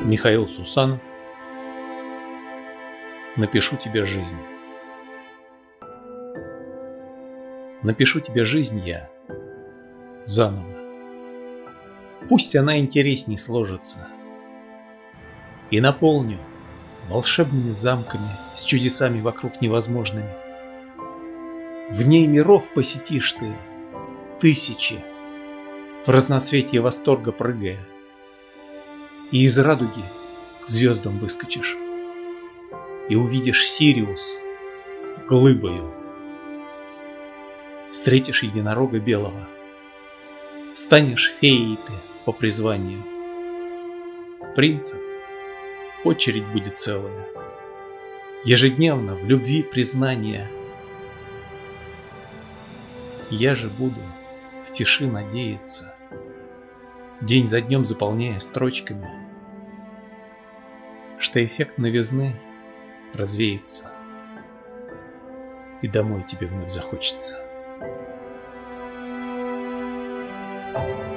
Михаил Сусанов. Напишу тебе жизнь. Напишу тебе жизнь я Заново. Пусть она интересней сложится. И наполню волшебными замками С чудесами вокруг невозможными. В ней миров посетишь ты Тысячи В разноцветие восторга прыгая и из радуги к звездам выскочишь. И увидишь Сириус глыбою. Встретишь единорога белого. Станешь феей ты по призванию. Принцев очередь будет целая. Ежедневно в любви признания. Я же буду в тиши надеяться день за днем заполняя строчками, что эффект новизны развеется, и домой тебе вновь захочется. thank you